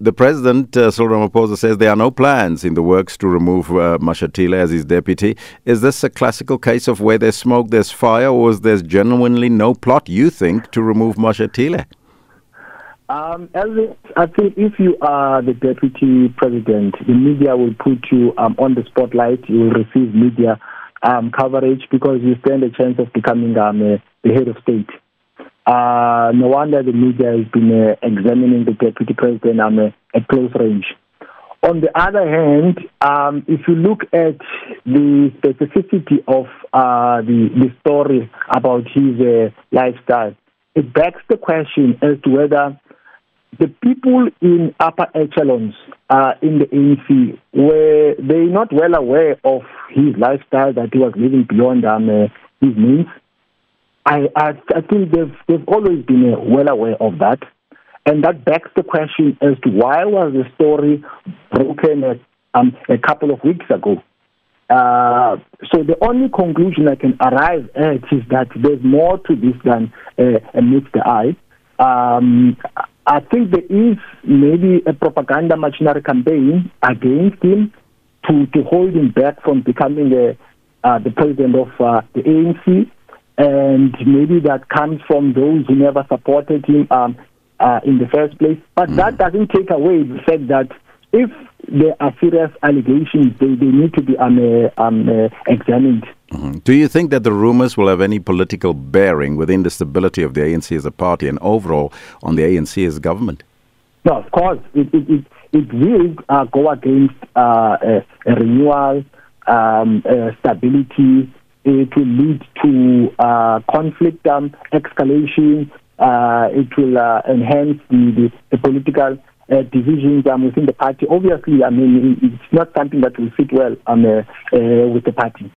The president, uh, Cyril Ramaphosa, says there are no plans in the works to remove uh, Mashatile as his deputy. Is this a classical case of where there's smoke, there's fire, or is there genuinely no plot, you think, to remove Mashatile? Um, I think if you are the deputy president, the media will put you um, on the spotlight. You will receive media um, coverage because you stand a chance of becoming um, the head of state. Uh, no wonder the media has been uh, examining the deputy president um, at close range. On the other hand, um, if you look at the specificity of uh, the, the story about his uh, lifestyle, it begs the question as to whether the people in upper echelons uh, in the ANC were they not well aware of his lifestyle that he was living beyond um, uh, his means. I, I, I think they've they've always been uh, well aware of that, and that begs the question as to why was the story broken uh, um, a couple of weeks ago. Uh, so the only conclusion I can arrive at is that there's more to this than uh, meets the eye. Um, I think there is maybe a propaganda machinery campaign against him to, to hold him back from becoming a, uh, the president of uh, the ANC. And maybe that comes from those who never supported him um, uh, in the first place. But mm. that doesn't take away the fact that if there are serious allegations, they, they need to be um, uh, um, uh, examined. Mm-hmm. Do you think that the rumors will have any political bearing within the stability of the ANC as a party and overall on the ANC as government? No, of course. It, it, it, it will uh, go against uh, renewal, um, stability. It will lead to uh, conflict um, escalation. Uh, it will uh, enhance the, the, the political uh, divisions um, within the party. Obviously, I mean, it's not something that will fit well um, uh, uh, with the party.